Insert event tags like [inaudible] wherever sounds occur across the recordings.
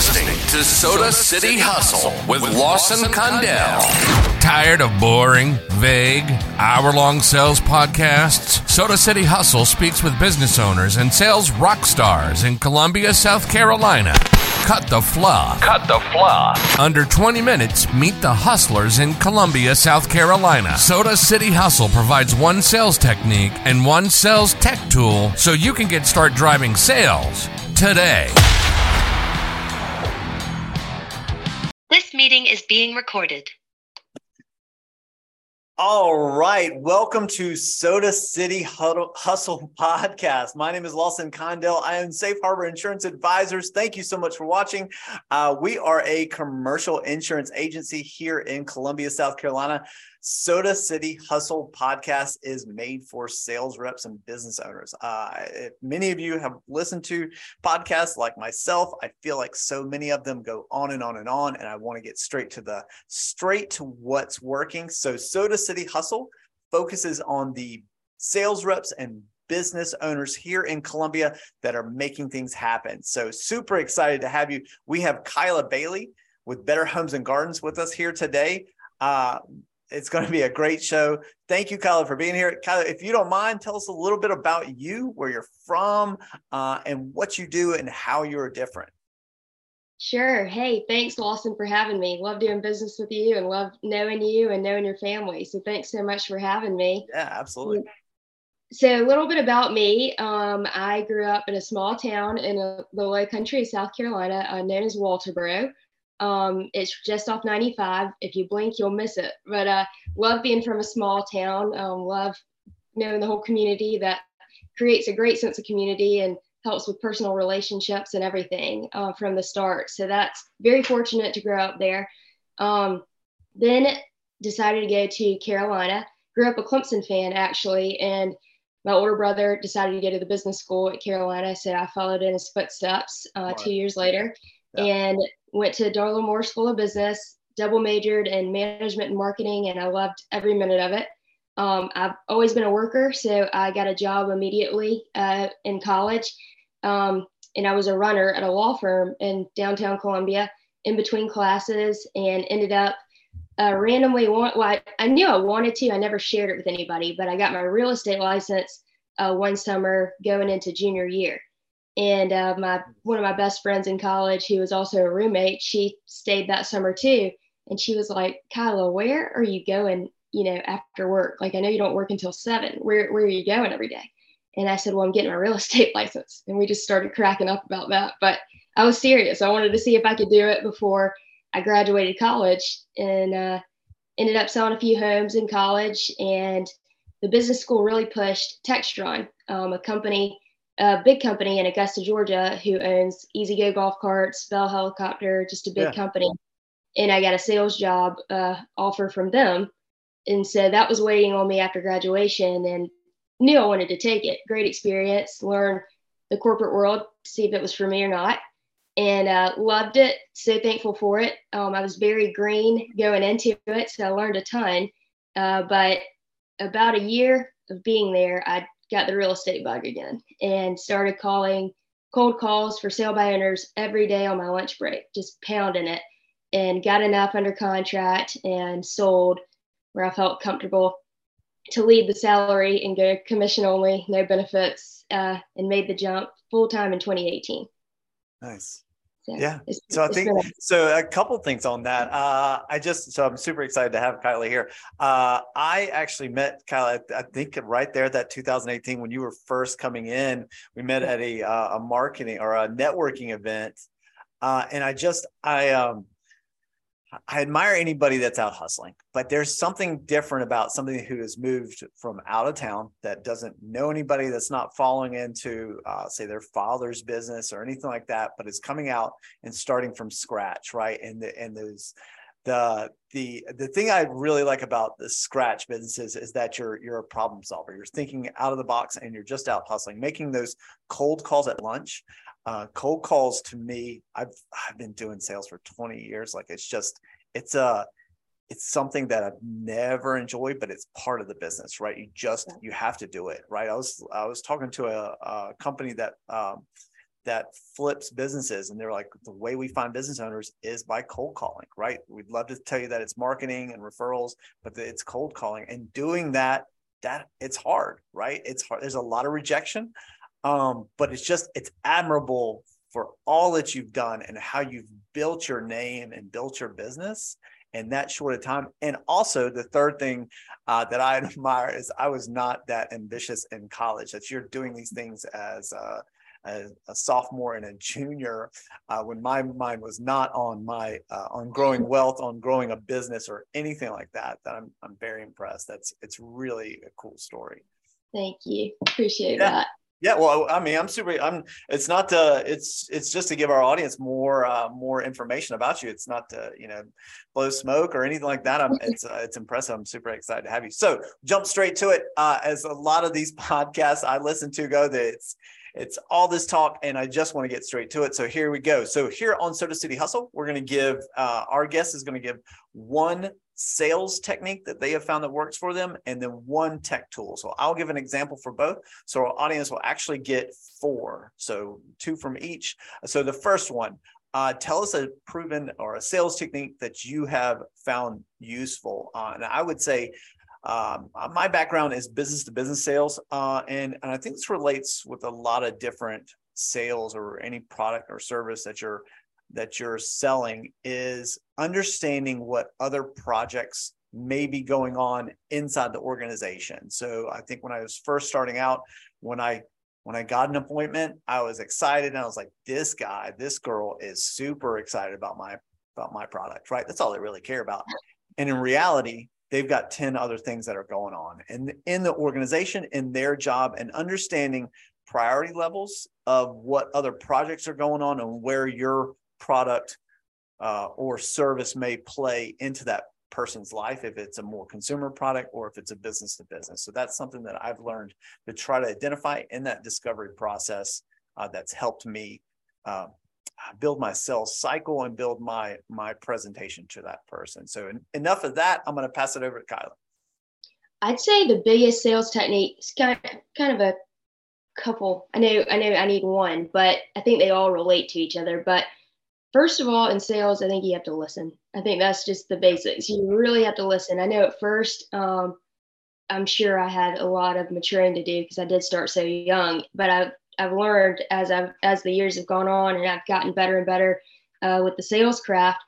listening to Soda City Hustle with Lawson Condell. Tired of boring, vague, hour long sales podcasts? Soda City Hustle speaks with business owners and sales rock stars in Columbia, South Carolina. Cut the fluff. Cut the fluff. Under 20 minutes, meet the hustlers in Columbia, South Carolina. Soda City Hustle provides one sales technique and one sales tech tool so you can get start driving sales today. Meeting is being recorded. All right. Welcome to Soda City Huddle, Hustle Podcast. My name is Lawson Condell. I am Safe Harbor Insurance Advisors. Thank you so much for watching. Uh, we are a commercial insurance agency here in Columbia, South Carolina. Soda City Hustle podcast is made for sales reps and business owners. Uh, if many of you have listened to podcasts like myself, I feel like so many of them go on and on and on, and I want to get straight to the straight to what's working. So Soda City Hustle focuses on the sales reps and business owners here in Columbia that are making things happen. So super excited to have you. We have Kyla Bailey with Better Homes and Gardens with us here today. Uh, it's going to be a great show. Thank you, Kyla, for being here. Kyla, if you don't mind, tell us a little bit about you, where you're from, uh, and what you do and how you're different. Sure. Hey, thanks, Lawson, for having me. Love doing business with you and love knowing you and knowing your family. So thanks so much for having me. Yeah, absolutely. So a little bit about me. Um, I grew up in a small town in a, the low country of South Carolina uh, known as Walterboro. Um, it's just off 95. If you blink, you'll miss it. But uh, love being from a small town. Um, love knowing the whole community that creates a great sense of community and helps with personal relationships and everything uh, from the start. So that's very fortunate to grow up there. Um, then decided to go to Carolina. Grew up a Clemson fan actually, and my older brother decided to go to the business school at Carolina, so I followed in his footsteps uh, two years later. Yeah. And went to Darla Moore School of Business, double majored in management and marketing, and I loved every minute of it. Um, I've always been a worker, so I got a job immediately uh, in college. Um, and I was a runner at a law firm in downtown Columbia in between classes and ended up uh, randomly want well, I, I, knew I wanted to. I never shared it with anybody, but I got my real estate license uh, one summer going into junior year and uh, my one of my best friends in college who was also a roommate she stayed that summer too. And she was like kyla where are you going you know after work? Like i know you don't work until seven. Where, where are you going every day? And i said well i'm getting my real [laughs] estate license. And we just started cracking up about that. But i was serious. I wanted to see if i could do it before i graduated college and uh, ended up selling a few homes in college. And the business school really pushed textron um, a company a big company in Augusta, Georgia, who owns E-Z-GO Golf Carts, Bell Helicopter, just a big yeah. company. And I got a sales job uh, offer from them. And so that was waiting on me after graduation and knew I wanted to take it. Great experience, learn the corporate world, see if it was for me or not. And uh, loved it. So thankful for it. Um, I was very green going into it. So I learned a ton. Uh, but about a year of being there, I got the real estate bug again and started calling cold calls for sale by owners every day on my lunch break, just pounding it and got enough under contract and sold where I felt comfortable to leave the salary and go commission only, no benefits, uh, and made the jump full time in 2018. Nice. So yeah. so I think a- so. A couple things on that. Uh, I just so I'm super excited to have Kyla here. Uh, I actually met Kyla. I think right there that 2018 when you were first coming in. We met at a uh, a marketing or a networking event, uh, and I just I um I admire anybody that's out hustling, but there's something different about somebody who has moved from out of town that doesn't know anybody, that's not following into, uh, say, their father's business or anything like that, but is coming out and starting from scratch, right? And the, and those the the the thing I really like about the scratch businesses is that you're you're a problem solver. You're thinking out of the box and you're just out hustling, making those cold calls at lunch uh, cold calls to me i've i've been doing sales for 20 years like it's just it's a it's something that i've never enjoyed but it's part of the business right you just you have to do it right i was i was talking to a, a company that um, that flips businesses. And they're like, the way we find business owners is by cold calling, right? We'd love to tell you that it's marketing and referrals, but it's cold calling and doing that, that it's hard, right? It's hard. There's a lot of rejection. Um, but it's just, it's admirable for all that you've done and how you've built your name and built your business in that short of time. And also the third thing uh, that I [laughs] admire is I was not that ambitious in college. That you're doing these things as a, a, a sophomore and a junior, uh, when my mind was not on my uh, on growing wealth, on growing a business or anything like that. That I'm I'm very impressed. That's it's really a cool story. Thank you. Appreciate yeah. that. Yeah, well, I mean, I'm super. I'm. It's not to. It's it's just to give our audience more uh, more information about you. It's not to you know blow smoke or anything like that. I'm. It's uh, it's impressive. I'm super excited to have you. So jump straight to it. Uh, as a lot of these [laughs] podcasts I listen to go, that it's it's all this talk, and I just want to get straight to it. So here we go. So here on Soda City Hustle, we're going to give uh, our guest is going to give one sales technique that they have found that works for them, and then one tech tool. So I'll give an example for both. So our audience will actually get four, so two from each. So the first one, uh, tell us a proven or a sales technique that you have found useful. Uh, and I would say um, my background is business to business sales, uh, and, and I think this relates with a lot of different sales or any product or service that you're that you're selling is understanding what other projects may be going on inside the organization. So I think when I was first starting out, when I when I got an appointment, I was excited and I was like, this guy, this girl is super excited about my about my product, right? That's all they really care about. And in reality, they've got 10 other things that are going on and in the organization in their job and understanding priority levels of what other projects are going on and where your product uh, or service may play into that person's life if it's a more consumer product or if it's a business to business. So that's something that I've learned to try to identify in that discovery process uh, that's helped me uh, build my sales cycle and build my my presentation to that person. So en- enough of that. I'm going to pass it over to Kyla. I'd say the biggest sales technique is kind of, kind of a couple. I know I know I need one, but I think they all relate to each other. But First of all, in sales, I think you have to listen. I think that's just the basics. You really have to listen. I know at first, um, I'm sure I had a lot of maturing to do because I did start so young. But I've I've learned as I've as the years have gone on, and I've gotten better and better uh, with the sales craft.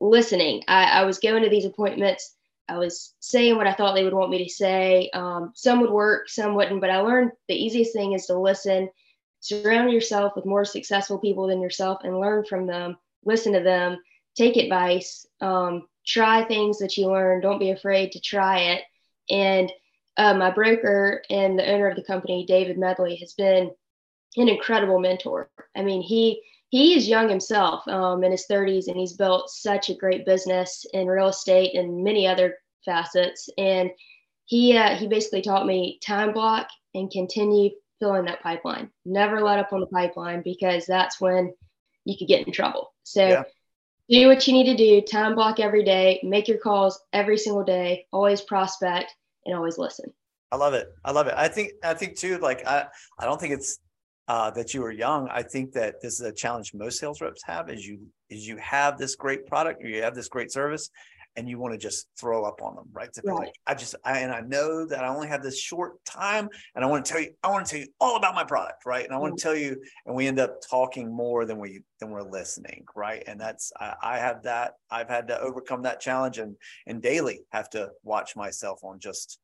Listening, I, I was going to these appointments. I was saying what I thought they would want me to say. Um, some would work, some wouldn't. But I learned the easiest thing is to listen surround yourself with more successful people than yourself and learn from them listen to them take advice um, try things that you learn. Don't be afraid to try it. And uh, my broker and the owner of the company david medley has been an incredible mentor. I mean he he is young himself um, in his 30s and he's built such a great business in real estate and many other facets. And he uh, he basically taught me time block and continue filling that pipeline. Never let up on the pipeline because that's when you could get in trouble. So yeah. do what you need to do, time block every day, make your calls every single day, always prospect and always listen. I love it. I love it. I think I think too, like I I don't think it's uh, that you are young. I think that this is a challenge most sales reps have is you is you have this great product or you have this great service and you want to just throw up on them, right? To right. like, I just, I, and I know that I only have this short time and I want to tell you, I want to tell you all about my product, right? And I want to mm-hmm. tell you, and we end up talking more than we, than we're listening, right? And that's, I, I have that, I've had to overcome that challenge and, and daily have to watch myself on just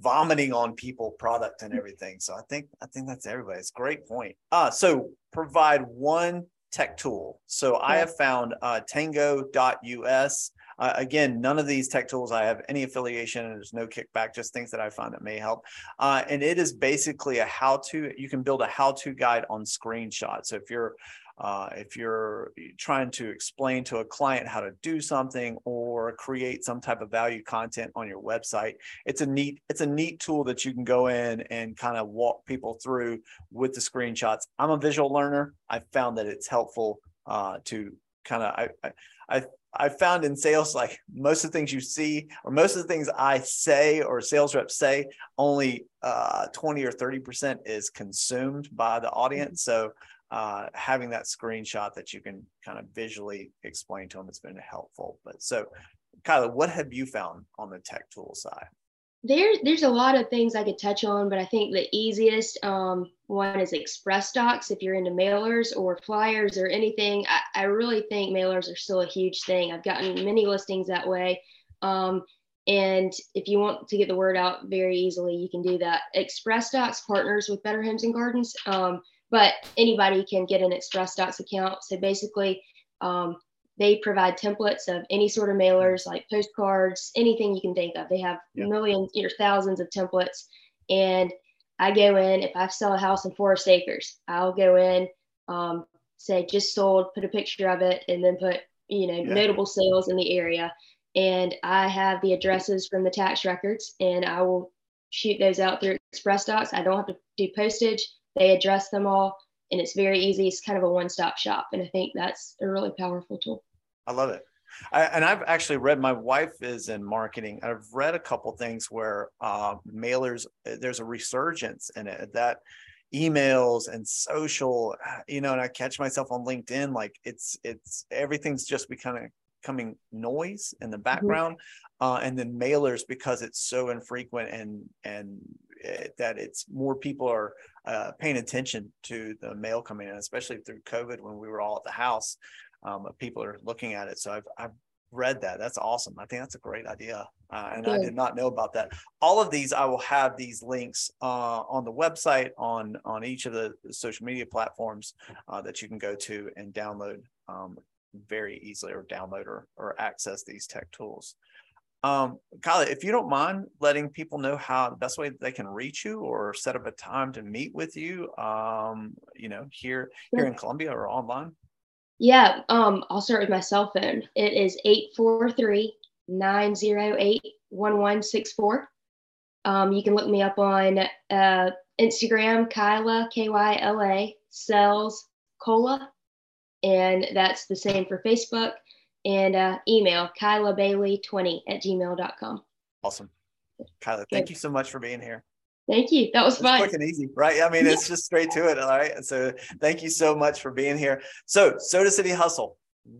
vomiting on people product and everything. So I think, I think that's everybody. everybody's great point. Uh, so provide one tech tool. So I have found uh, tango.us. Uh, again, none of these tech tools I have any affiliation and there's no kickback, just things that I find that may help. Uh, and it is basically a how to, you can build a how to guide on screenshots. So if you're uh, if you're trying to explain to a client how to do something or create some type of value content on your website, it's a neat it's a neat tool that you can go in and kind of walk people through with the screenshots. I'm a visual learner. I found that it's helpful uh, to kind of I, I I found in sales, like most of the things you see, or most of the things I say or sales reps say, only uh, 20 or 30% is consumed by the audience. So uh, having that screenshot that you can kind of visually explain to them it's been helpful. But so, Kyla, what have you found on the tech tool side? There, there's a lot of things I could touch on, but I think the easiest um, one is Xpressdocs. If you're into mailers or flyers or anything, I, I, really think mailers are still a huge thing. I've gotten many listings that way. Um, and if you want to get the word out very easily, you can do that. Xpressdocs partners with Better Homes and Gardens, um, but anybody can get an Xpressdocs account. So basically, um, they provide templates of any sort of mailers like postcards, anything you can think of. They have yeah. millions or thousands of templates. And I go in, if I sell a house in Forest Acres, I'll go in, um, say just sold, put a picture of it, and then put, you know, yeah. notable sales in the area. And I have the addresses from the tax records, and I will shoot those out through Xpressdocs. I don't have to do postage. They address them all, and it's very easy. It's kind of a one stop shop. And I think that's a really powerful tool. I love it. I, and I've actually read. My wife is in marketing. I've read a couple things where uh, mailers. Uh, there's a resurgence in it that emails and social. You know, and I catch myself on LinkedIn. Like it's it's everything's just becoming coming noise in the mm-hmm. background, mm-hmm. uh, and then mailers because it's so infrequent and and uh, that it's more people are uh, paying attention to the mail coming in, especially through COVID when we were all at the house um, people are looking at it. So I've, I've read that. That's awesome. I think that's a great idea. Uh, and I did not know about that. All of these, I will have these links uh, on the website, on on each of the social media platforms uh, that you can go to and download um, very easily, or download or, or access these tech tools. Um, Kyla, if you don't mind letting people know how the best way they can reach you or set up a time to meet with you, um, you know, here here in Columbia or online. Yeah, um, I'll start with my cell phone. It is 843 908 1164. Um, you can look me up on uh, Instagram, Kyla, K Y L A, Sells Cola. And that's the same for Facebook. And uh, email, Kyla Bailey 20 at gmail.com. Awesome. Kyla, thank you so much for being here. Thank you. That was it's fun. Quick and easy, right? I mean, it's just straight to it. All right. So thank you so much for being here. So Soda City Hustle,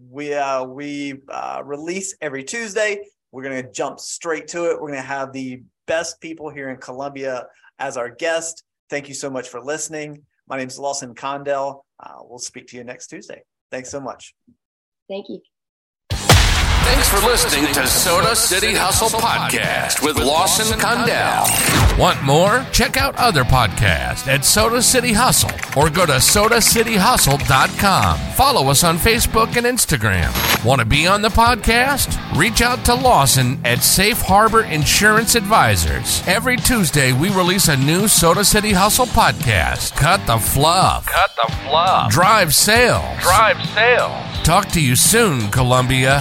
we uh, we uh, release every Tuesday. We're gonna jump straight to it. We're gonna have the best people here in Columbia as our guest. Thank you so much for listening. My name is Lawson Condell. Uh, we'll speak to you next Tuesday. Thanks so much. Thank you. Thanks for listening to Soda City Hustle Podcast with Lawson Condell. Want more? Check out other podcasts at Soda City Hustle or go to sodacityhustle.com. Follow us on Facebook and Instagram. Want to be on the podcast? Reach out to Lawson at Safe Harbor Insurance Advisors. Every Tuesday, we release a new Soda City Hustle podcast. Cut the fluff. Cut the fluff. Drive sales. Drive sales. Talk to you soon, Columbia.